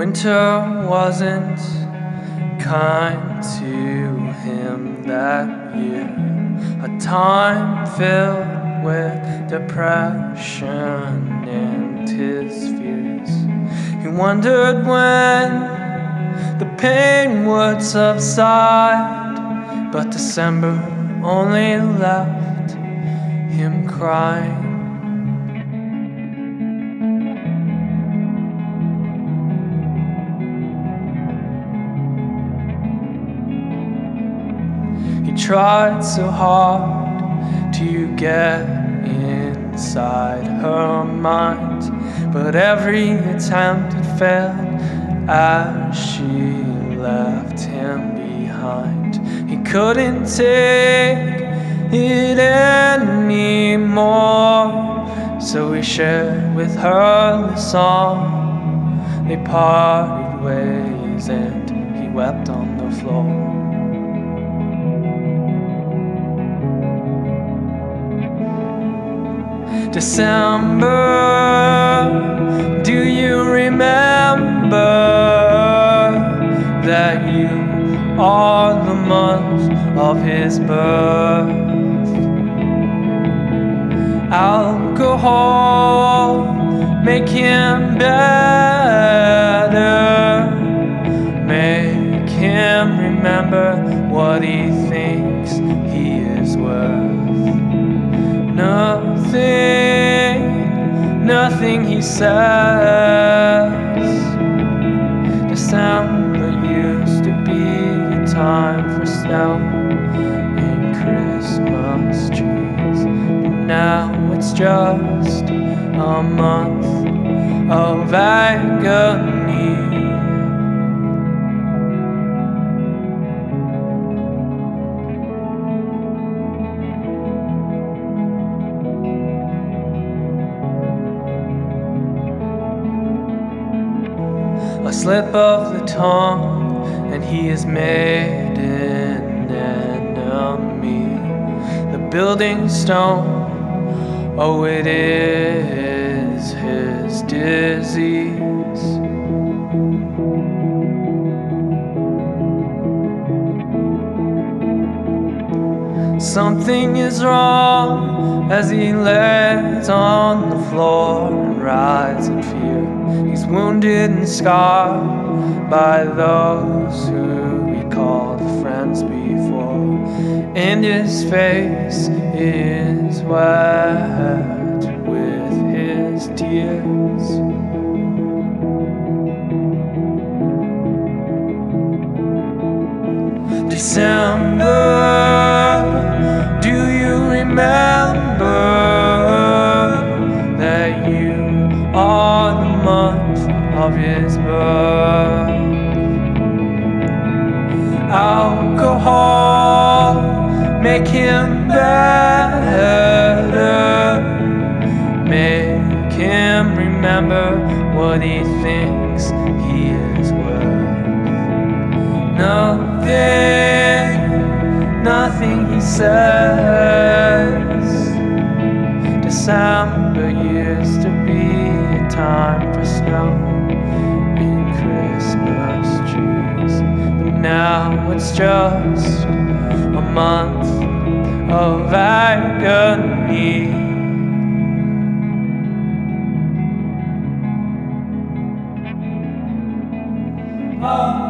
Winter wasn't kind to him that year. A time filled with depression and his fears. He wondered when the pain would subside, but December only left him crying. Tried so hard to get inside her mind, but every attempt had failed as she left him behind. He couldn't take it anymore, so he shared with her the song. They parted ways and he wept on the floor. December, do you remember that you are the month of his birth? Alcohol make him better, make him remember what he thinks he is worth. Nothing, nothing he says. December used to be a time for snow and Christmas trees. But now it's just a month of agony. A slip of the tongue, and he is made an enemy. The building stone, oh, it is his disease. Something is wrong as he lays on the floor and rides in fear. He's wounded and scarred by those who he called friends before, and his face is wet with his tears. December, month of his birth? Alcohol make him better, make him remember what he thinks he is worth. Nothing, nothing he says. December used to be a time for snow and Christmas trees. But now it's just a month of agony. Oh.